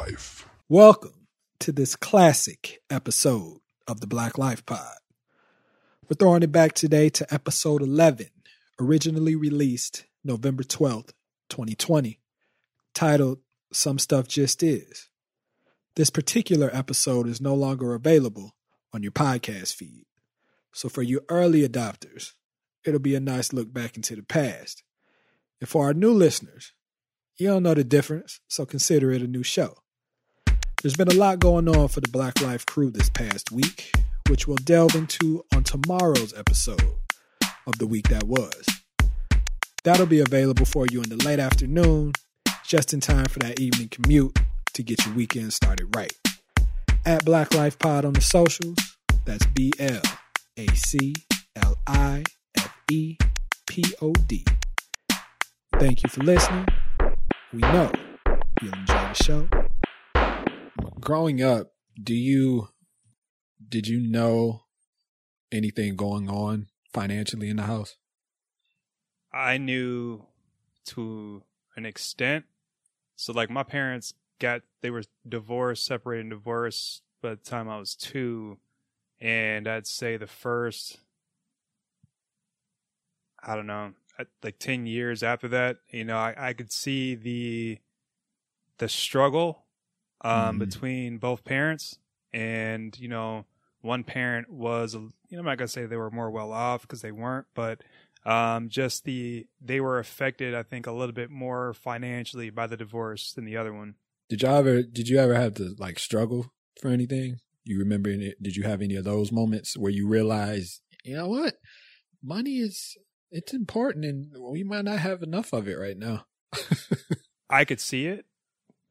Life. Welcome to this classic episode of the Black Life Pod. We're throwing it back today to episode 11, originally released November 12th, 2020, titled Some Stuff Just Is. This particular episode is no longer available on your podcast feed. So for you early adopters, it'll be a nice look back into the past. And for our new listeners, you don't know the difference, so consider it a new show. There's been a lot going on for the Black Life crew this past week, which we'll delve into on tomorrow's episode of the week that was. That'll be available for you in the late afternoon, just in time for that evening commute to get your weekend started right. At Black Life Pod on the socials, that's B L A C L I F E P O D. Thank you for listening. We know you'll enjoy the show. Growing up, do you did you know anything going on financially in the house? I knew to an extent. So like my parents got they were divorced, separated and divorced by the time I was two. And I'd say the first I don't know, uh, like ten years after that, you know, I, I could see the the struggle um, Mhm. between both parents, and you know, one parent was, you know, I'm not gonna say they were more well off because they weren't, but um, just the they were affected, I think, a little bit more financially by the divorce than the other one. Did y'all ever did you ever have to like struggle for anything? You remember any, did you have any of those moments where you realize, you know what? Money is it's important and we might not have enough of it right now. I could see it.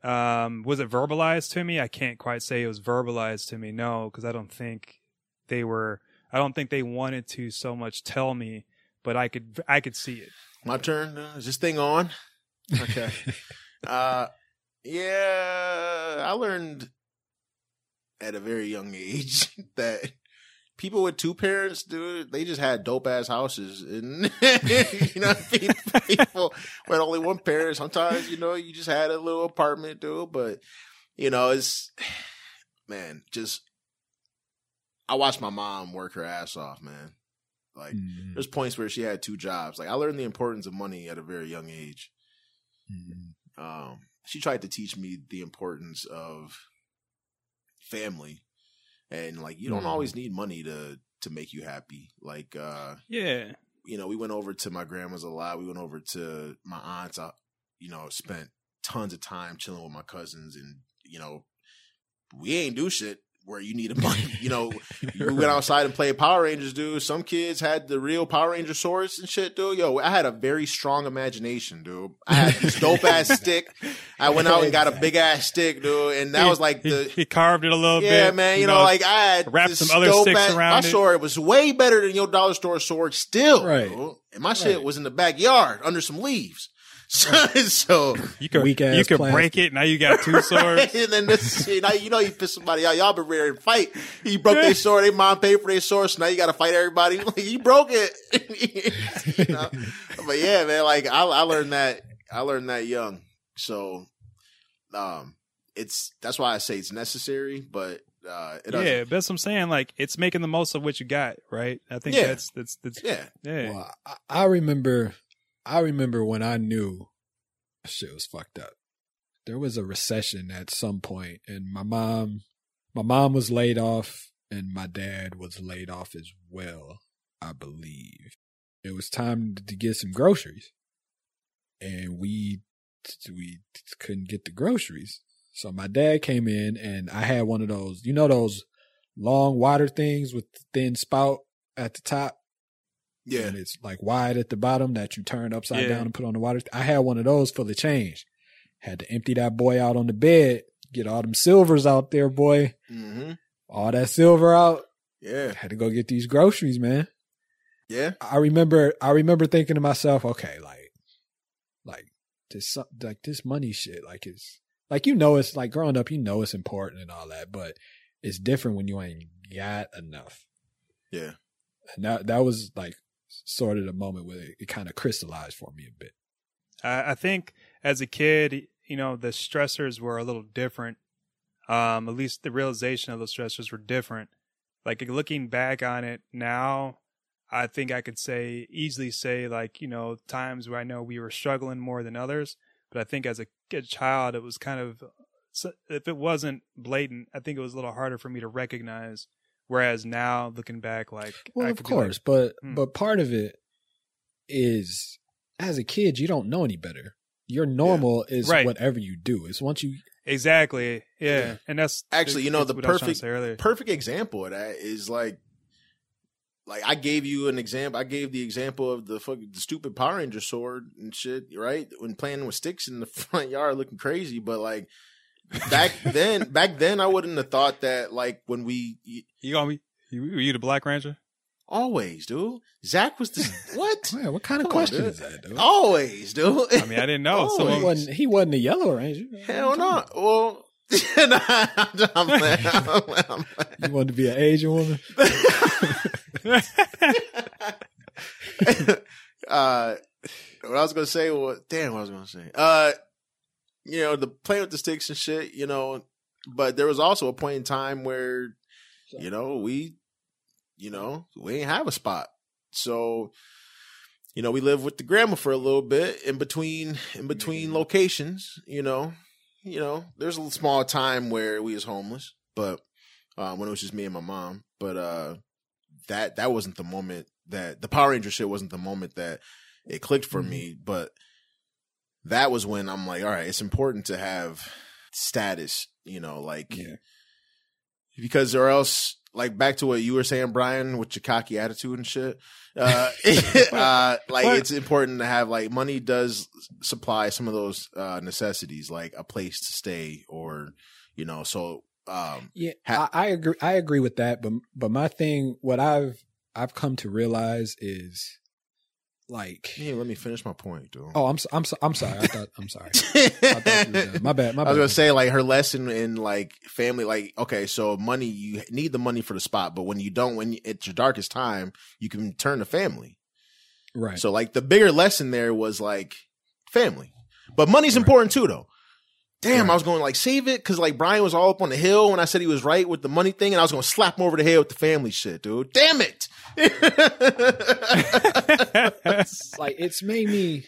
Um, was it verbalized to me? I can't quite say it was verbalized to me. No, because I don't think they were. I don't think they wanted to so much tell me, but I could. I could see it. My turn. Uh, is this thing on? Okay. uh, yeah, I learned at a very young age that people with two parents, dude, they just had dope ass houses, and you know, people, people with only one parent. Sometimes, you know, you just had a little apartment, dude. But you know, it's man, just I watched my mom work her ass off, man. Like Mhm. there's points where she had two jobs. Like I learned the importance of money at a very young age. Mhm. Um, she tried to teach me the importance of family, and like you don't Mhm. always need money to to make you happy. Like uh, Yeah. you know, we went over to my grandma's a lot. We went over to my aunt's. I, you know, spent tons of time chilling with my cousins, and you know, we ain't do shit where you needed money. You know, we went outside and played Power Rangers, dude. Some kids had the real Power Ranger swords and shit, dude. Yo, I had a very strong imagination, dude. I had this dope ass stick. I went out and got a big ass stick, dude, and that He- was like the he carved it a little bit. yeah, man. You know, like I had wrapped some other sticks ass- around My it. sword was way better than your dollar store sword, still. Right. dude. And my shit was in the backyard under some leaves. So, so you can Weak ass you could plastic. break it. Now you got two swords. and then this, you know, you know, you piss somebody out. Y'all been ready to fight. You broke their sword. They mom paid for their sword. So now you got to fight everybody. Like, you broke it. You know? But yeah, man. Like I, I learned that. I learned that young. So, um, it's that's why I say it's necessary, but uh, it yeah, that's what I'm saying. Like it's making the most of what you got, right? I think Yeah. that's that's that's Yeah. yeah. Well, I, I remember, I remember when I knew shit was fucked up. There was a recession at some point, and my mom, my mom was laid off, and my dad was laid off as well. I believe it was time to get some groceries, and we we couldn't get the groceries. So my dad came in, and I had one of those, you know, those long water things with the thin spout at the top Yeah. and it's like wide at the bottom that you turn upside Yeah. down and put on the water. I had one of those for the change. Had to empty that boy out on the bed, get all them silvers out there, boy. Mm-hmm. All that silver out. Yeah. Had to go get these groceries, man. Yeah. I remember, I remember thinking to myself, okay, like, like this, like this money shit, like it's, like you know, it's like growing up, you know, it's important and all that, but it's different when you ain't got enough. Yeah. And that that was like sort of the moment where it, it kind of crystallized for me a bit. I, I think as a kid, you know the stressors were a little different. Um, at least the realization of those stressors were different. Like looking back on it now, I think I could say easily say like you know times where I know we were struggling more than others, but I think as a, a child it was kind of if it wasn't blatant, I think it was a little harder for me to recognize. Whereas now, looking back, like well, I of could be course, like, but hmm. but part of it is as a kid you don't know any better. Your normal is Right. whatever you do. It's once you exactly, yeah. Yeah. and that's Actually, you know, the what I was trying to perfect- earlier. perfect example of that is like like I gave you an example. I gave the example of the fucking the stupid Power Ranger sword and shit, right? When playing with sticks in the front yard, looking crazy. But like back then, back then, I wouldn't have thought that. Like when we You gonna be? You, were you the Black Ranger? always, dude. Zack was the what? Man, what kind of Come question dude. is that, dude? Always, dude. I mean, I didn't know. Oh, Someone he wasn't he wasn't the yellow ranger. Hell no. Well. Nah, I'm I'm I'm You wanted to be an Asian woman? uh, what I was gonna say was, damn, what I was gonna say. Uh, you know, the playing with the sticks and shit. You know, but there was also a point in time where, you know, we, you know, we ain't have a spot, so. You know, we lived with the grandma for a little bit in between in between locations. You know, you know, there's a small time where we was homeless, but uh, when it was just me and my mom. But uh, that that wasn't the moment that the Power Ranger shit wasn't the moment that it clicked for me. But that was when I'm like, all right, it's important to have status. You know, like Yeah. because or else. Like back to what you were saying, Bryan, with your cocky attitude and shit. Uh, uh, like What? it's important to have like money does supply some of those uh, necessities, like a place to stay, or you know. So um, Yeah, Ha- I, I agree. I agree with that. But but my thing, what I've I've come to realize is like, hey, let me finish my point, dude. oh, I'm so, I'm so, I'm sorry. I thought I'm sorry. Thought were done. My bad. I was gonna say like her lesson in like family, like okay, so money you need the money for the spot, but when you don't, when you, it's your darkest time, you can turn to family. right. So like the bigger lesson there was like family, but money's Right. important too, though. Damn, Right. I was going to like save it because like Bryan was all up on the hill when I said he was right with the money thing, and I was going to slap him over the head with the family shit, dude. Damn it! like it's made me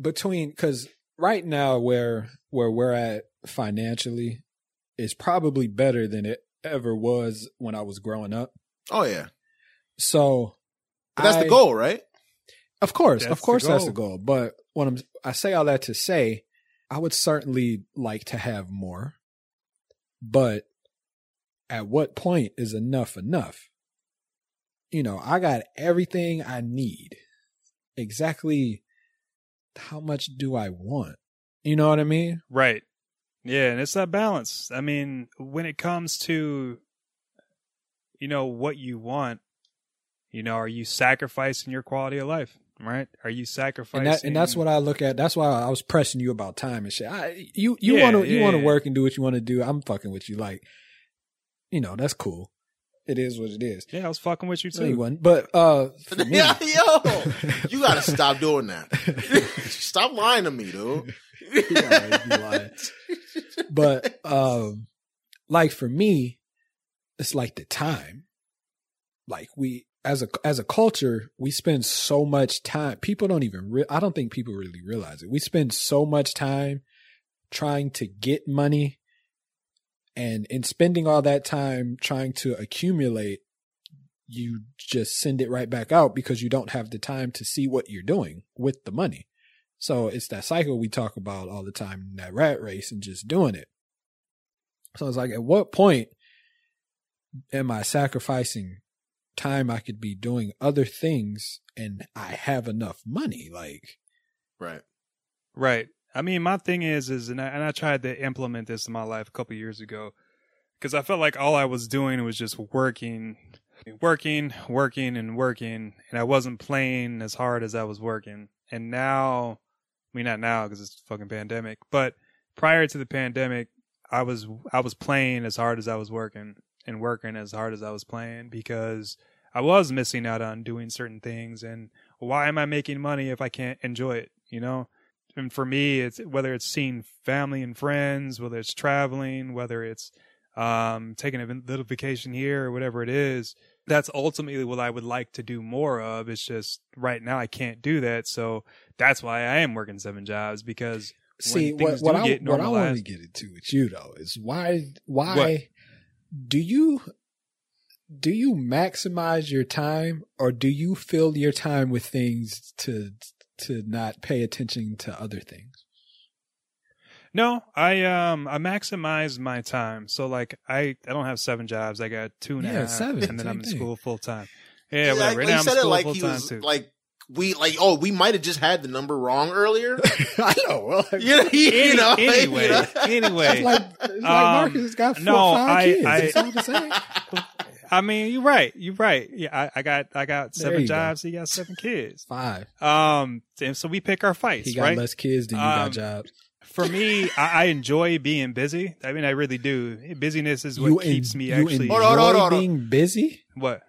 between because right now where where we're at financially is probably better than it ever was when I was growing up. oh yeah, So but that's I- the goal, right? Of course, That's of the course, that's the goal. goal. But when I'm, I say all that to say, I would certainly like to have more. But at what point is enough enough? You know, I got everything I need. Exactly how much do I want? You know what I mean? Right. Yeah, and it's that balance. I mean, when it comes to you know what you want, you know, are you sacrificing your quality of life? Right? Are you sacrificing And that and that's what I look at. That's why I was pressing you about time and shit. I, you you Yeah, want to you want to yeah. work and do what you want to do. I'm fucking with you. Like, you know, that's cool. It is what it is. Yeah, I was fucking with you No, you too. wasn't. But uh, me, Yeah, yo, you gotta stop doing that. stop lying to me, dude. You always be lying. but um, like for me, it's like the time. Like we as a as a culture, we spend so much time. People don't even. Re- I don't think people really realize it. We spend so much time trying to get money, and in spending all that time trying to accumulate, you just send it right back out because you don't have the time to see what you're doing with the money. So it's that cycle we talk about all the time, that rat race and just doing it. So it's like, at what point am I sacrificing time I could be doing other things and I have enough money? Like, Right. Right. I mean, my thing is, is and I, and I tried to implement this in my life a couple years ago because I felt like all I was doing was just working, working, working, and working, and I wasn't playing as hard as I was working. And now, I mean, not now because it's a fucking pandemic, but prior to the pandemic, I was I was playing as hard as I was working and working as hard as I was playing because I was missing out on doing certain things. And why am I making money if I can't enjoy it? You know and for me, it's whether it's seeing family and friends, whether it's traveling, whether it's um, taking a little vacation here or whatever it is. That's ultimately what I would like to do more of. It's just right now I can't do that, so that's why I am working seven jobs because See, what, what I what I want to get into with you though is why why What? Do you do you maximize your time or do you fill your time with things to to not pay attention to other things? No, I um I maximize my time. So like I I don't have seven jobs. I got two and a half, Yeah, seven, and then I'm in thing. school full time. Yeah, like, whatever. like Right he now I'm in said it school like full he time was too. like we like oh we might have just had the number wrong earlier. I know. Well, you know, you Any- know, anyway, you know? anyway. it's like it's like Um, Markus has got four no, five I- kids. I- That's all I'm. I mean, you're right. You're right. Yeah, I, I got I got seven you go. jobs. He got seven kids. Five. Um, and so we pick our fights, He got right? less kids than you Um, got jobs. For me, I, I enjoy being busy. I mean, I really do. Busyness is what You keeps en- me you actually. enjoy Hold on, hold on, hold on. being busy. What?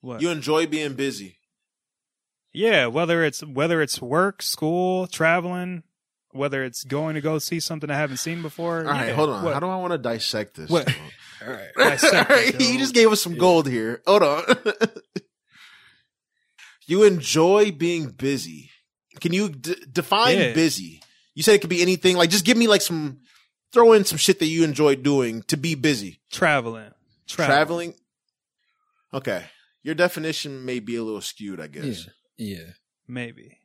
What? You enjoy being busy. Yeah, whether it's whether it's work, school, traveling, whether it's going to go see something I haven't seen before. All right, yeah. hold on. What? How do I want to dissect this? What? All right. Dissect it, he just gave us some gold here. Hold on. you enjoy being busy. Can you d- define Yeah. busy? You said it could be anything. Like, just give me like some, throw in some shit that you enjoy doing to be busy. traveling, Traveling. Okay, your definition may be a little skewed. I guess. Yeah. maybe.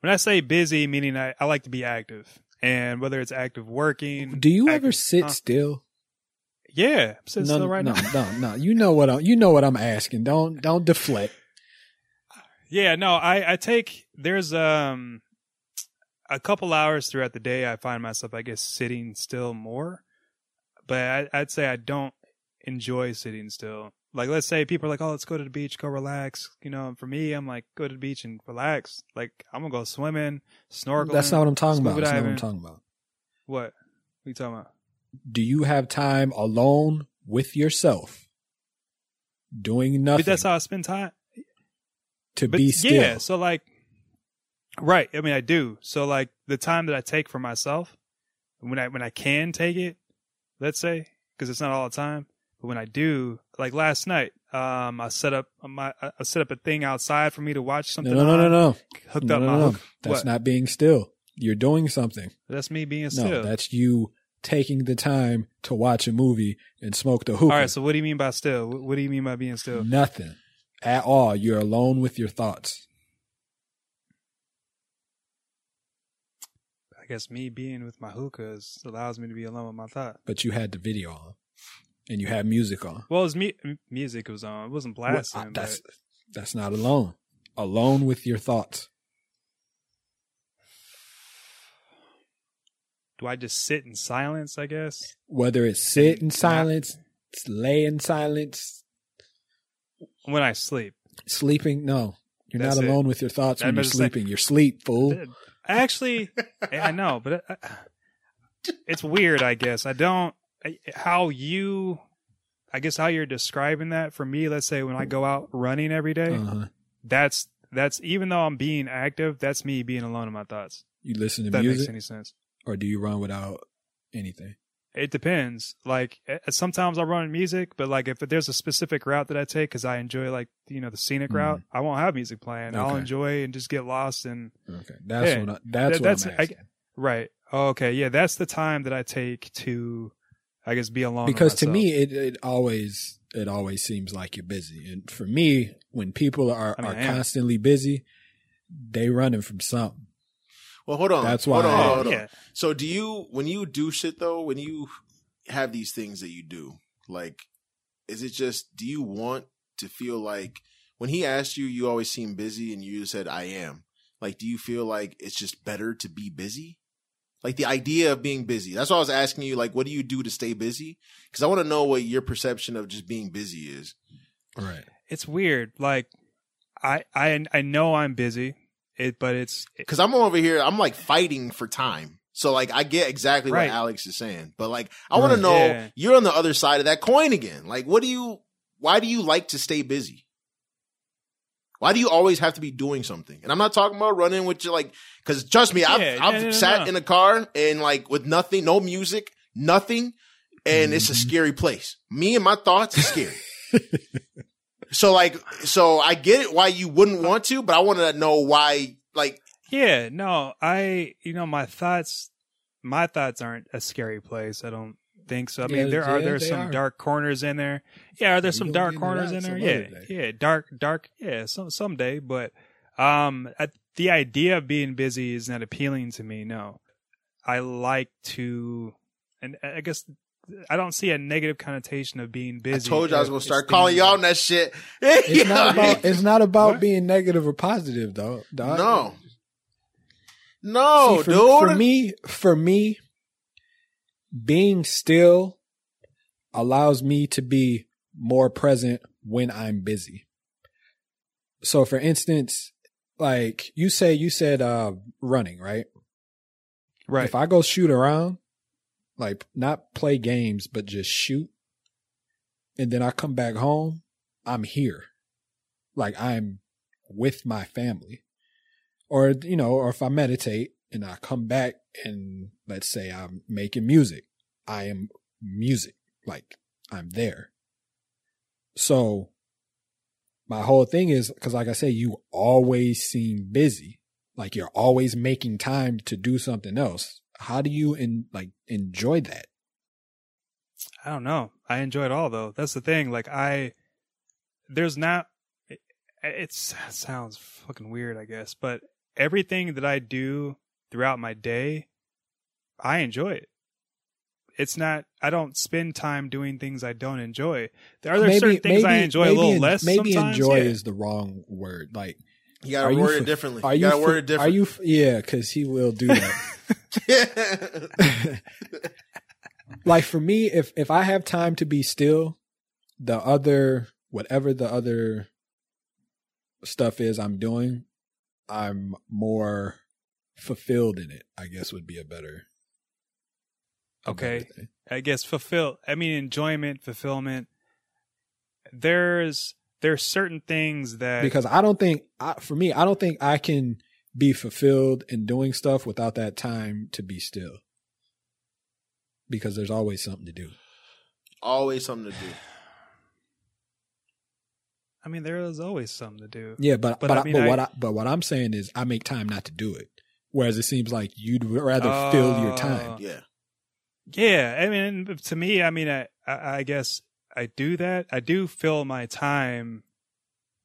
When I say busy, meaning I, I like to be active, and whether it's active working. Do you ever sit huh? still? Yeah, I'm sitting no, still right no, now. no, no. You know what I'm. You know what I'm asking. Don't don't deflect. Yeah, no, I I take there's um a couple hours throughout the day I find myself I guess sitting still more, but I, I'd say I don't enjoy sitting still. Like let's say people are like, oh, let's go to the beach, go relax. You know, for me, I'm like, go to the beach and relax. Like I'm gonna go swimming, snorkeling. That's not what I'm talking about. That's not what I'm talking about. What? What are you talking about? Do you have time alone with yourself, doing nothing But that's how I spend time. to But be still? yeah, so like, right. I mean, I do. So like the time that I take for myself, when I when I can take it, let's say, because it's not all the time, but when I do, like last night, um, I set up my I set up a thing outside for me to watch something. no, no, no, no. Hooked no, up no, my no. That's not being still. You're doing something. That's me being No, still. that's you taking the time to watch a movie and smoke the hookah. all right. So what do you mean by still? What, what do you mean by being still? Nothing at all. You're alone with your thoughts. I guess me being with my hookahs allows me to be alone with my thoughts. But you had the video on, and you had music on. Well, it was mu- music was on. It wasn't Well, blasting. uh, but- that's that's not alone. Alone with your thoughts. do I just sit in silence? I guess. Whether it's sit in silence, lay in silence, when I sleep. sleeping. No, you're That's not it. alone with your thoughts I'm when you're sleeping. You're sleep, fool. Actually, I know, but uh, it's weird. I guess I don't. I- How you, I guess how you're describing that for me. Let's say when I go out running every day, Uh-huh. that's that's even though I'm being active, that's me being alone in my thoughts. You listen to that makes music, any sense. or do you run without anything? It depends. Like sometimes I'll run music, but like if there's a specific route that I take because I enjoy like you know the scenic Mhm. route, I won't have music playing. I'll enjoy and just get lost and Okay, that's Yeah, what I, that's that- what that's- I'm I- asking. Right. Okay. Yeah, that's the time that I take to, I guess, be alone. because to me, it, it always it always seems like you're busy, and for me, when people are I mean, are constantly busy, they running from something. Well, hold on. That's Hold why- on, oh hold on. yeah, So, do you when you do shit though? When you have these things that you do, like, is it just? Do you want to feel like when he asked you, you always seem busy, and you said, "I am." Like, do you feel like it's just better to be busy? Like the idea of being busy. That's why I was asking you. Like, what do you do to stay busy? Because I want to know what your perception of just being busy is. Right. it's weird. Like, I I I know I'm busy, it but it's Because I'm over here, I'm like fighting for time. So like I get exactly Right. what Alex is saying, but like I want to know Yeah. you're on the other side of that coin again. Like, what do you? Why do you like to stay busy? Why do you always have to be doing something? And I'm not talking about running with you, like, because trust me, I've, Yeah, I've no, no, sat no. in a car and like with nothing, no music, nothing, and it's a Mm-hmm. scary place. Me and my thoughts are scary. so like, so I get it why you wouldn't want to, but I want to know why, like, Yeah, no, I you know my thoughts my thoughts aren't a scary place. I don't think so. I mean, Yeah, there are yeah, there they some are. dark corners in there. Yeah, are there We some dark corners in there? Yeah, day. yeah, dark dark. Yeah, some someday, but um I, the idea of being busy is not appealing to me. No. I like to and I guess I don't see a negative connotation of being busy. I told you I was gonna start calling y'all on that shit. It's not about it's not about What? being negative or positive though. dog. no, no, See, for, dude. for me, for me, being still allows me to be more present when I'm busy. So for instance, like you say you said uh running, right? Right. If I go shoot around, like not play games, but just shoot, and then I come back home, I'm here. Like I'm with my family. Or, you know, or if I meditate and I come back and let's say I'm making music, I am music. Like I'm there. So my whole thing is because like I say, you always seem busy. Like you're always making time to do something else. How do you in like enjoy that? I don't know. I enjoy it all though. That's the thing. Like I, there's not. It, it sounds fucking weird, I guess, but everything that I do throughout my day, I enjoy it. It's not. I don't spend time doing things I don't enjoy. There are there certain things I enjoy a little en- less. Maybe sometimes, enjoy yeah. is the wrong word. Like, you gotta word it differently. are you, you gotta word it different. Are you? f- Yeah, because he will do that. like for me, if if I have time to be still, the other whatever the other stuff is I'm doing, I'm more fulfilled in it. I guess would be a better. a better Okay. I guess fulfill. I mean, enjoyment, fulfillment. There's there's certain things that because I don't think I, for me, I don't think I can be fulfilled in doing stuff without that time to be still. Because there's always something to do. Always something to do. I mean, there is always something to do. Yeah, but But but I I mean, but I- what I, but what I'm saying is I make time not to do it. Whereas it seems like you'd rather fill your uh, time. Oh. Yeah. Yeah, I mean, to me, I mean, I, I, I guess I do that. I do fill my time,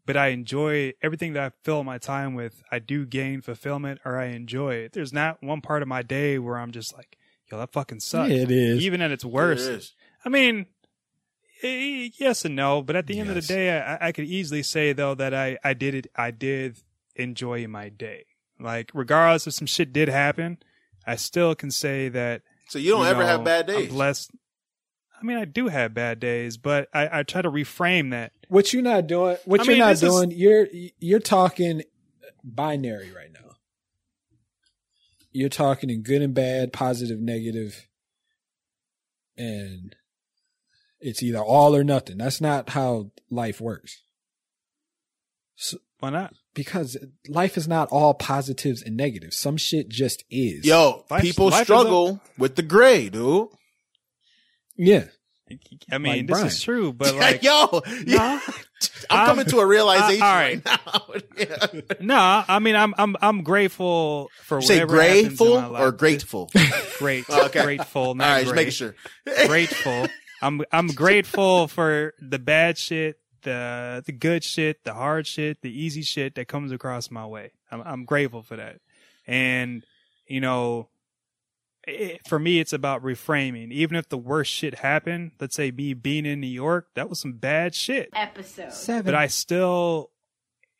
but I enjoy everything that I fill my time with. I do gain fulfillment, or I enjoy it. There's not one part of my day where I'm just like, "Yo, that fucking sucks." Yeah, it is. Even at its worst. is. I mean, yes and no, but at the end of the day, I, I could easily say though that I, I did it. I did enjoy my day. Like regardless if some shit did happen, I still can say that So you don't you ever know, have bad days. I'm blessed. I mean, I do have bad days, but I, I try to reframe that. what you're not doing what I you're mean, not this is- doing, you're you're talking binary right now. You're talking in good and bad, positive, negative, and it's either all or nothing. That's not how life works. Why not? Because life is not all positives and negatives. Some shit just is. Yo, Life- people life is struggle with the gray, dude. Yeah. I mean, Like this Bryan. is true, but like, Yo, yeah. I'm I'm- coming to a realization uh, all right. right. now. Yeah. no, I mean, I'm I'm I'm grateful for You say whatever happens in grateful my or grateful? Great, Okay. grateful, All not right, just making sure. grateful. I'm I'm grateful for the bad shit, the the good shit, the hard shit, the easy shit that comes across my way. I'm I'm grateful for that. And you know, it, for me it's about reframing. Even if the worst shit happened, let's say me being in New York, that was some bad shit. episode. Seven. But I still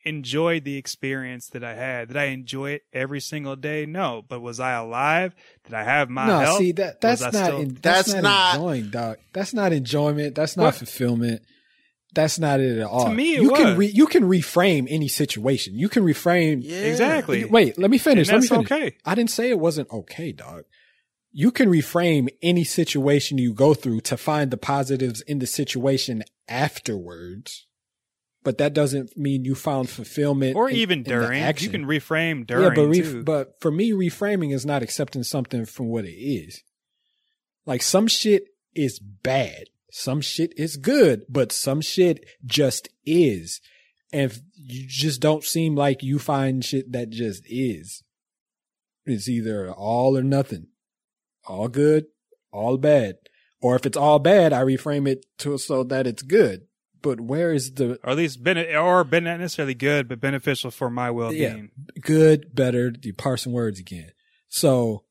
enjoyed the experience that I had. Did I enjoy it every single day? No. But was I alive? Did I have my no, health? see that that's not still- in, that's, That's not, not- enjoying, dog. That's not enjoyment. That's not What? fulfillment. That's not it at all. To me, it you can re, you can reframe any situation. You can reframe. Yeah. Exactly. Wait, let me finish. And Let me that's finish. okay. I didn't say it wasn't okay, dog. You can reframe any situation you go through to find the positives in the situation afterwards. but that doesn't mean you found fulfillment or in- even in the during. You can reframe during yeah, but ref- too. but for me, reframing is not accepting something from what it is. Like some shit is bad, some shit is good, but some shit just is, and if you just don't seem like you find shit that just is. It's either all or nothing, all good, all bad, or if it's all bad, I reframe it to so that it's good. But where is the or at least been or been not necessarily good, but beneficial for my well being. good, better? You parsing words again. So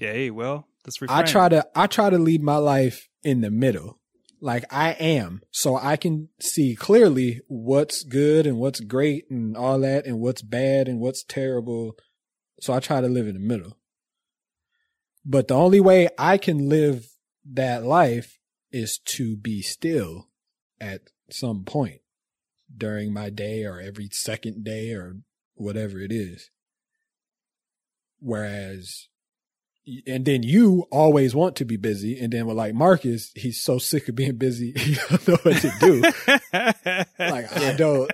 Yeah. Hey, well, let's reframe. I try to I try to lead my life in the middle. Like I am. So I can see clearly what's good and what's great and all that and what's bad and what's terrible. So I try to live in the middle. But the only way I can live that life is to be still at some point during my day or every second day or whatever it is. Whereas and then you always want to be busy. And then with like Markus, he's so sick of being busy, he don't know what to do. like I don't,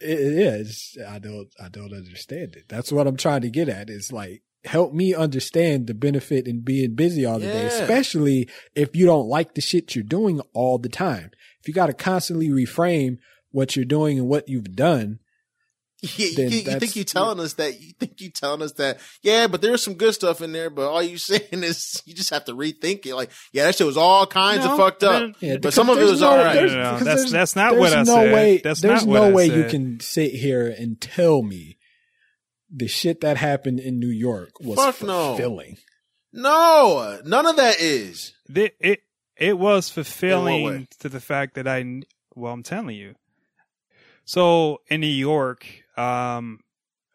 it, it is, I don't, I don't understand it. That's what I'm trying to get at is like, help me understand the benefit in being busy all the day, especially if you don't like the shit you're doing all the time. If you got to constantly reframe what you're doing and what you've done, Yeah, you, then you that's- think you telling us that? You think you telling us that? Yeah, but there's some good stuff in there. But all you saying is you just have to rethink it. Like, yeah, that shit was all kinds No, of fucked up. Yeah, But some of it was no- all right. there's- No, no, no. because That's- there's- that's not what I no said. Way, That's there's not no what I way you can sit here and tell me the shit that happened in New York was Fuck fulfilling. No, none of that is. The- it it was fulfilling to the fact that I well I'm telling you. So in New York, um,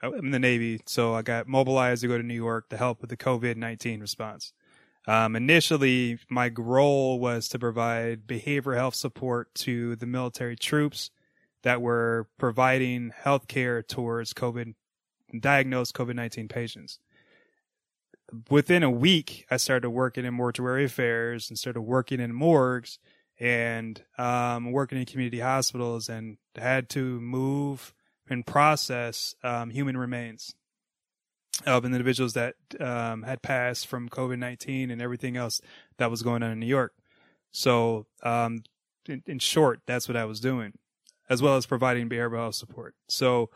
I'm in the Navy, so I got mobilized to go to New York to help with the COVID nineteen response. Um, initially, my role was to provide behavioral health support to the military troops that were providing health care towards COVID diagnosed COVID nineteen patients within a week, I started working in mortuary affairs and started working in morgues and um, working in community hospitals and had to move and process um, human remains of individuals that um, had passed from COVID 19 and everything else that was going on in New York. So, um, in, in short, that's what I was doing, as well as providing behavioral health support. So,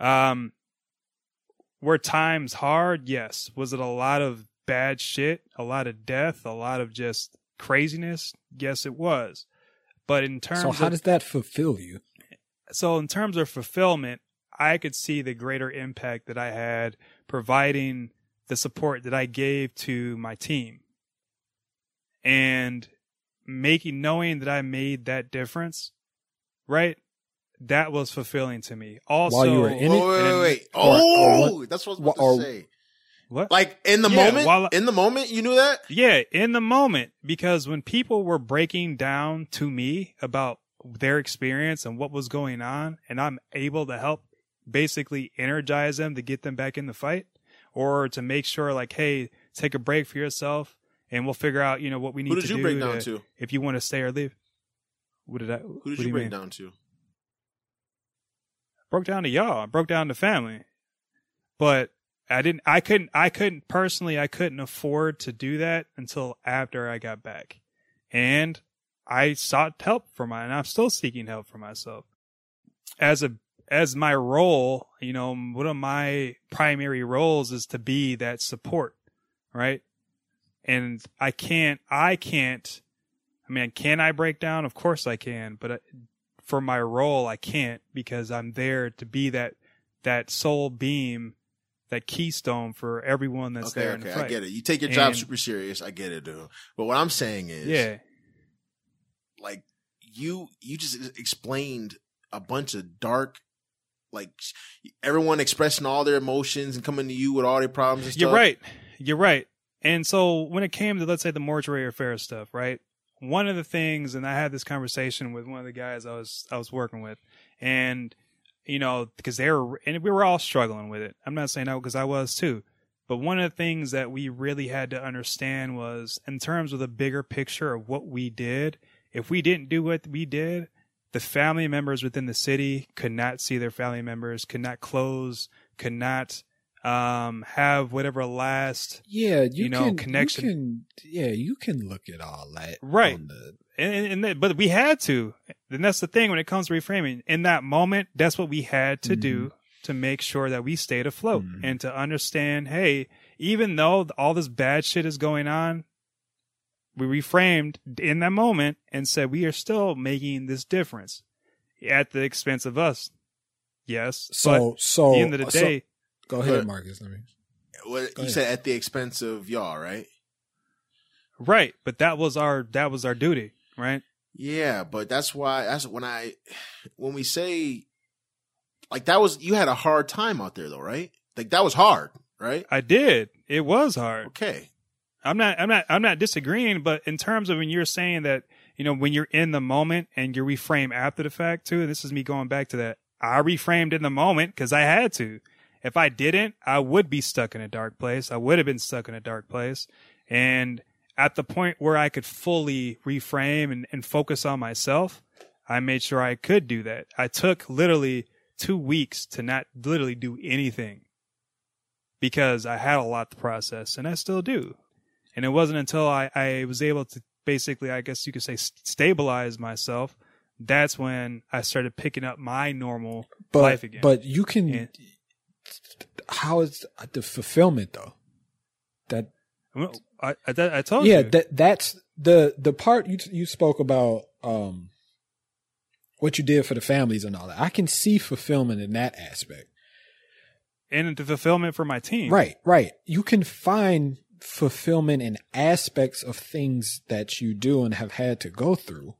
um, were times hard? Yes. Was it a lot of bad shit? A lot of death? A lot of just craziness? Yes, it was. But in terms So how of does that fulfill you? So in terms of fulfillment, I could see the greater impact that I had providing the support that I gave to my team. And making knowing that I made that difference, right? That was fulfilling to me. Also While you were in it? Oh, wait, wait, wait. Or- or Oh, what- that's what I was what- about to say. what? Like in the Yeah, moment, while- in the moment, you knew that. Yeah, in the moment, because when people were breaking down to me about their experience and what was going on, and I'm able to help basically energize them to get them back in the fight or to make sure, like, hey, take a break for yourself and we'll figure out, you know, what we need Who to did you do break down to- if you want to stay or leave. What did I, Who did do you you break mean? down to? broke down to y'all. I broke down to family. But I didn't I couldn't I couldn't personally I couldn't afford to do that until after I got back. And I sought help for my and I'm still seeking help for myself. As a as my role, you know, one of my primary roles is to be that support, right? And I can't I can't I mean, can I break down? Of course I can, but for my role, I can't because I'm there to be that that soul beam, that keystone for everyone that's okay, there in okay, the. I get it. You take your job And- super serious. I get it, dude. But what I'm saying is, Yeah, like you, you just explained a bunch of dark, like everyone expressing all their emotions and coming to you with all their problems and stuff. you're right. You're right. And so when it came to let's say the mortuary affairs stuff, right? One of the things, and I had this conversation with one of the guys I was I was working with, and you know because they were and we were all struggling with it. I'm not saying that because I was too, but one of the things that we really had to understand was in terms of the bigger picture of what we did. If we didn't do what we did, the family members within the city could not see their family members, could not close, could not um, have whatever last Yeah, you, You know, can, connection. You can, yeah, you can look at all that. Right. the- and, and that- but we had to. And that's the thing when it comes to reframing. In that moment, that's what we had to do to make sure that we stayed afloat Mhm. and to understand, hey, even though all this bad shit is going on, we reframed in that moment and said we are still making this difference at the expense of us. Yes. so, so at the end of the so- day, go ahead, Markus. Let me. What you ahead. said at the expense of y'all, right? right. But that was our that was our duty, right? Yeah, but that's why that's when I when we say like that was you had a hard time out there though, right? Like that was hard, right? I did. It was hard. Okay. I'm not I'm not I'm not disagreeing, but in terms of when you're saying that, you know, when you're in the moment and you reframe after the fact too, and this is me going back to that. I reframed in the moment because I had to. If I didn't, I would be stuck in a dark place. I would have been stuck in a dark place. And at the point where I could fully reframe and, and focus on myself, I made sure I could do that. I took literally two weeks to not literally do anything because I had a lot to process and I still do. And it wasn't until I, I was able to basically, I guess you could say, st- stabilize myself. That's when I started picking up my normal But life again. but you can. Yeah. How is the fulfillment though? That I, I, I told yeah, you. Yeah, that that's the the part you you spoke about. Um, what you did for the families and all that. I can see fulfillment in that aspect. and the fulfillment for my team. Right, right. You can find fulfillment in aspects of things that you do and have had to go through.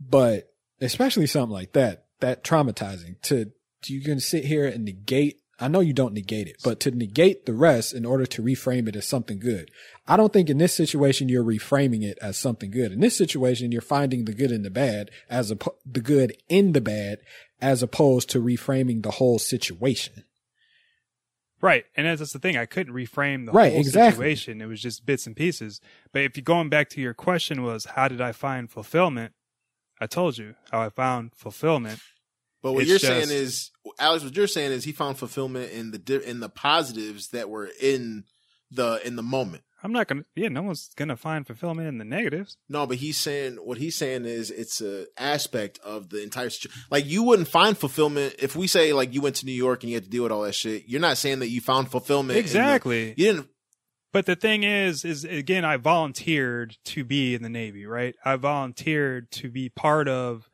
But especially something like that, that traumatizing to, you can sit here and negate. I know you don't negate it, but to negate the rest in order to reframe it as something good. I don't think in this situation you're reframing it as something good. In this situation, you're finding the good in the bad as a, the good in the bad as opposed to reframing the whole situation. Right. And that's that's the thing. I couldn't reframe the Right, whole exactly. situation. It was just bits and pieces. But if you going back to your question was how did I find fulfillment? I told you how I found fulfillment. But what It's you're just- saying is, Alex, what you're saying is he found fulfillment in the di- in the positives that were in the in the moment. I'm not gonna yeah, no one's gonna find fulfillment in the negatives. No, but he's saying what he's saying is it's a aspect of the entire situation. Like you wouldn't find fulfillment if we say like you went to New York and you had to deal with all that shit. You're not saying that you found fulfillment. in the- Exactly. you didn't. But the thing is, is again, I volunteered to be in the Navy, right? I volunteered to be part of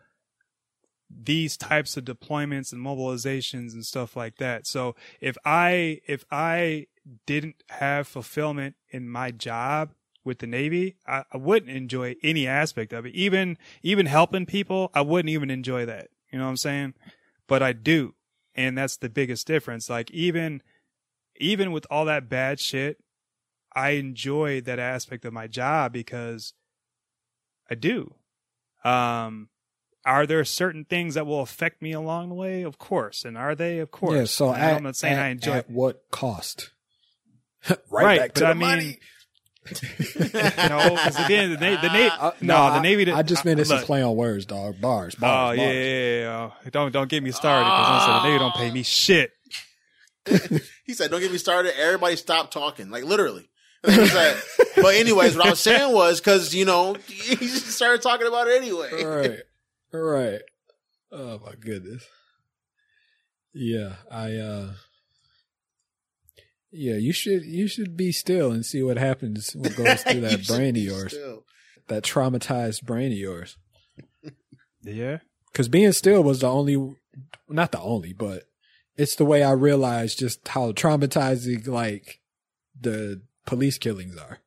these types of deployments and mobilizations and stuff like that. So if I, if I didn't have fulfillment in my job with the Navy, I, I wouldn't enjoy any aspect of it. Even, even helping people, I wouldn't even enjoy that. You know what I'm saying? But I do. And that's the biggest difference. Like even, even with all that bad shit, I enjoy that aspect of my job because I do. Um, are there certain things that will affect me along the way? Of course. And are they? Of course. Yeah, so at, I'm not saying at- I enjoy at what cost? right, Right, back to but the I mean- money. no, because again, the, Na- the Navy, Uh, no, the I- Navy. I, just meant it's a look, play on words, dog. Bars, Oh bars. yeah, bars. yeah, yeah, yeah. Don't don't get me started because the Navy don't pay me shit. He said, "Don't get me started." Everybody stop talking, like literally. And he said- but anyways, what I was saying was because you know he just started talking about it anyway. All right, all right. Oh my goodness. Yeah, I. uh Yeah, you should you should be still and see what happens. What goes through that brain of yours, still. that traumatized brain of yours. Yeah. Because being still was the only, not the only, but it's the way I realized just how traumatizing like the police killings are.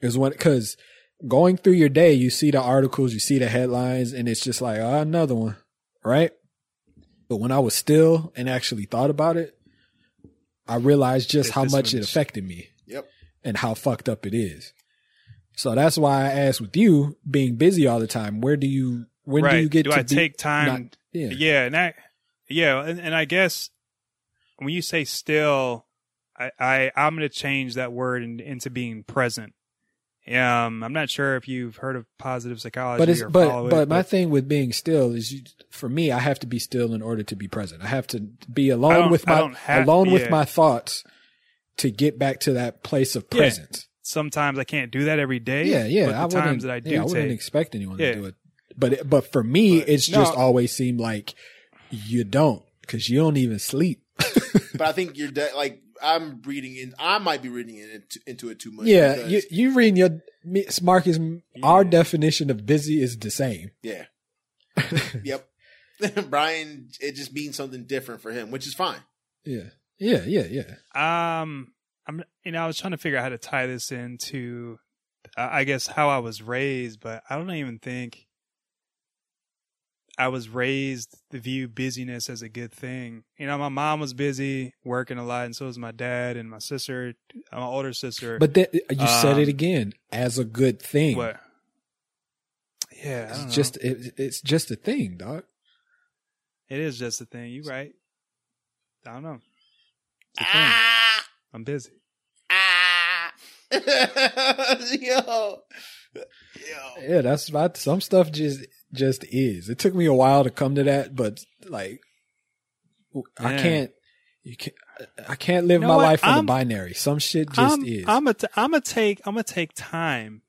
Is when because going through your day, you see the articles, you see the headlines, and it's just like oh, another one, right? But when I was still and actually thought about it, I realized just That how much it affected me Yep. and how fucked up it is. So that's why I asked with you being busy all the time, where do you when right. do you get do to I be, take time? not- yeah. yeah and I, yeah and, and i guess when you say still i, I i'm going to change that word in, into being present Um, I'm not sure if you've heard of positive psychology But it's or but follow it, but my thing with being still is you, for me, I have to be still in order to be present. I have to be alone with my have- alone with my thoughts to get back to that place of Yeah. presence. sometimes I can't do that every day. Yeah, yeah. But the I wouldn't, times that I do yeah, I wouldn't take, expect anyone Yeah. to do it. But it- but for me, But- it's No. just always seemed like you don't because you don't even sleep. But I think you're de- like I'm reading in. I might be reading it into, into it too much. yeah, because- you you reading your me- Markus. Our definition of busy is the same. yeah, yep. Bryan, it just means something different for him, which is fine. Yeah, yeah, yeah, yeah. Um, I'm you know I was trying to figure out how to tie this into, uh, I guess how I was raised, but I don't even think I was raised to view busyness as a good thing. You know, my mom was busy working a lot, and so was my dad and my sister, my older sister. But that, you said it Um, again as a good thing. what? Yeah, I don't know. It's just it, it's just a thing, dog. it is just a thing. You right? I don't know. It's a thing. Ah, I'm busy. ah. yo, yo. Yeah, that's about some stuff. Just just is. It took me a while to come to that, but like, I Yeah. can't. You can't. I can't live You know my what? life I'm- the binary. Some shit just I'm, is. I'm gonna t- I'm gonna take I'm gonna take time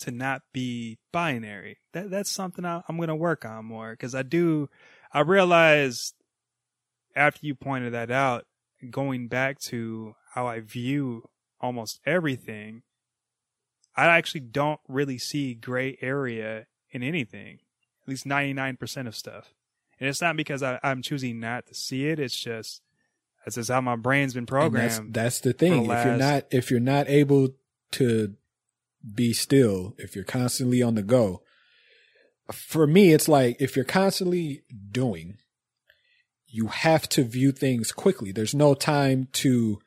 to not be binary. That that's something I, I'm gonna work on more because I do. I realize after you pointed that out, going back to how I view almost everything, I actually don't really see gray area in anything. At least 99% of stuff. And it's not because I, I'm choosing not to see it. It's just that's just how my brain's been programmed. that's, that's the thing. the if you're not if you're not able to be still, if you're constantly on the go, for me, it's like if you're constantly doing, you have to view things quickly. There's no time to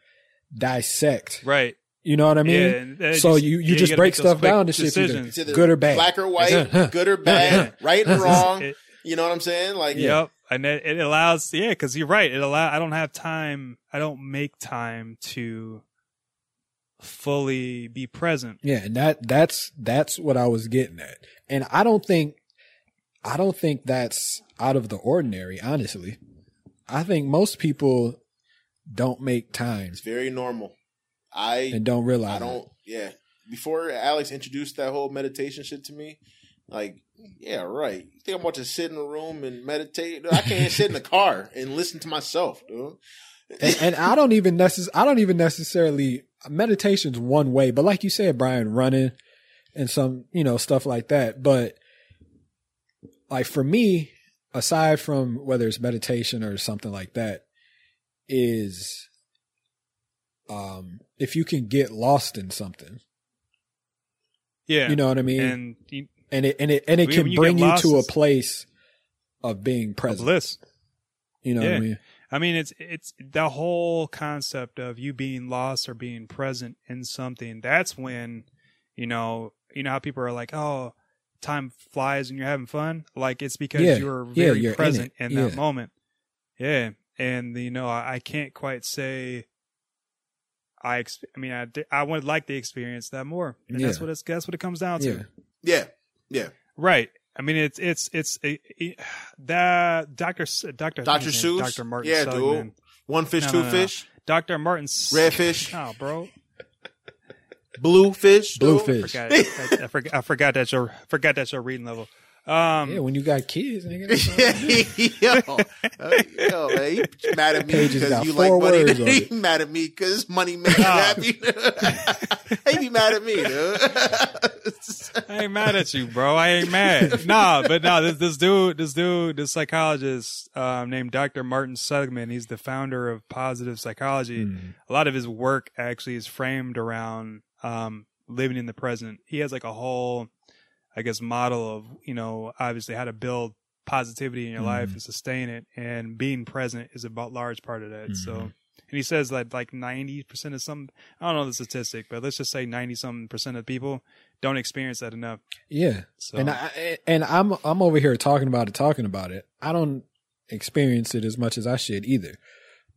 dissect. right. You know what I mean? Yeah, uh, so just- you, you yeah, just gotta break stuff down to shit. Either decisions. It's good or bad. black or white, good or bad, right and wrong. It- You know what I'm saying? Like, Yep. And it, it allows, yeah, because you're right. It allow. I don't have time. I don't make time to fully be present. Yeah, and that that's that's what I was getting at. And I don't think I don't think that's out of the ordinary, honestly. I think most people don't make time it's very normal. I and don't realize I don't. Yeah. Before Alex introduced that whole meditation shit to me, like, yeah, right. You think I'm about to sit in a room and meditate? I can't sit in the car and listen to myself, dude. And, and I don't even necess- I don't even necessarily meditation's one way, but like you said, Bryan, running and some, you know, stuff like that. But like for me, aside from whether it's meditation or something like that, is um if you can get lost in something. Yeah. You know what I mean? and you, and it and it and it can you bring you to a place of being present. bliss. You know what I mean? I mean, it's it's the whole concept of you being lost or being present in something. That's when, you know, you know how people are like, "Oh, time flies and you're having fun." Like it's because Yeah. you're Yeah, very you're present it. in, that Yeah. moment. Yeah, and you know, I, I can't quite say. I ex- I mean, I, I would like to experience that more, and that's what it's that's what it comes down to. Yeah. Yeah. Right. I mean, it's it's it's a, it, that Doctor Doctor Dr. Seuss? Doctor Martin Yeah, dude. One fish, No, two no, no, no. fish, Dr. Martin. S- red fish, Oh, bro. blue fish, Blue dude. fish. Forgot, I, I, forgot, I forgot that your forgot that's your reading level. Um, Yeah, when you got kids, nigga. that's yo, uh, yo, man, you mad at me Pages because got you four like money. He mad at me because money makes you Nah. happy. he be mad at me, dude. I ain't mad at you, bro. I ain't mad. nah, but no, this this dude, this dude, this psychologist um, named Dr. Martin Seligman. He's the founder of positive psychology. Mm. a lot of his work actually is framed around um, living in the present. He has like a whole, I guess, model of you know obviously how to build positivity in your life Mhm. and sustain it, and being present is a about large part of that. So, Mhm. and he says that like ninety percent of some, I don't know the statistic, but let's just say ninety some percent of people don't experience that enough. Yeah. So, And I and I'm I'm over here talking about it, talking about it. I don't experience it as much as I should either.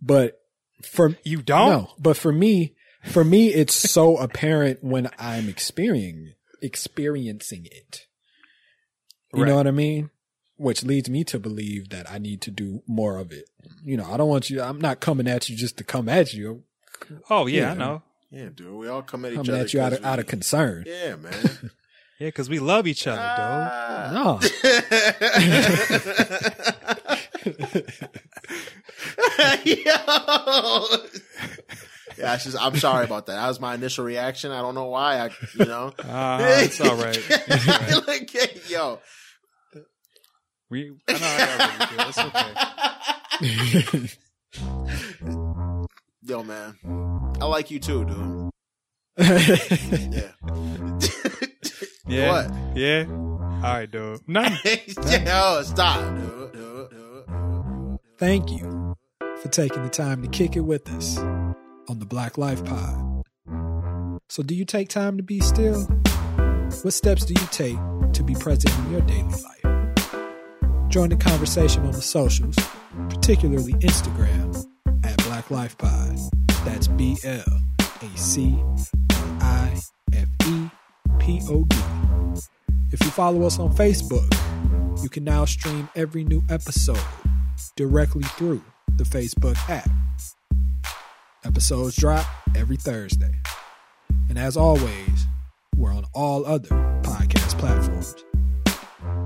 But for you don't. no, but for me, For me, it's so apparent when I'm experiencing experiencing it. You Right. know what I mean? Which leads me to believe that I need to do more of it. You know, I don't want you. I'm not coming at you just to come at you. Oh yeah, Yeah. I know. Yeah, dude. We all come at each Coming other. at you out of 'cause out of concern. Yeah, man. Yeah, because we love each other, Ah. No. Yo. Yeah, just, I'm sorry about that. That was my initial reaction. I don't know why. I, you know. Uh, it's all right. It's all right. like, hey, yo, We, I know how y'all really. It's okay. yo, man, I like you too, dude. Yeah. Yeah. What? Yeah. All right, dude. Nothing. yo, stop, dude. dude, dude, dude. Thank you for taking the time to kick it with us on the Black Life Pod. So, do you take time to be still? What steps do you take to be present in your daily life? Join the conversation on the socials, particularly Instagram at Black Life Pod. That's B L A C I F E P O D. If you follow us on Facebook, you can now stream every new episode directly through the Facebook app. Episodes drop every Thursday. And as always, we're on all other podcast platforms.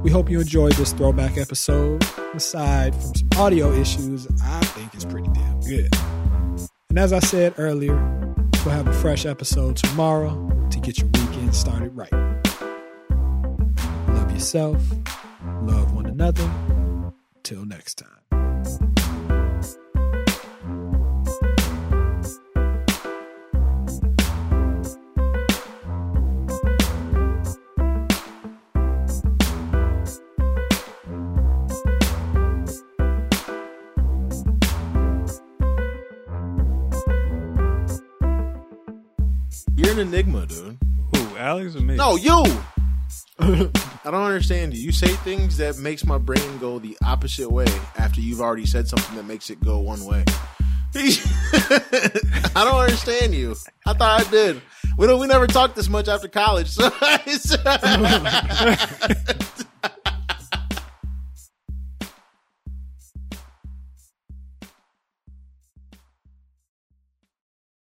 We hope you enjoyed this throwback episode. Aside from some audio issues, I think it's pretty damn good. And as I said earlier, we'll have a fresh episode tomorrow to get your weekend started right. Love yourself, love one another. Till next time. Enigma, dude. Who, Alex or me? No, you. I don't understand you. You say things that makes my brain go the opposite way after you've already said something that makes it go one way. I don't understand you. I thought I did. We don't. We never talked this much after college. So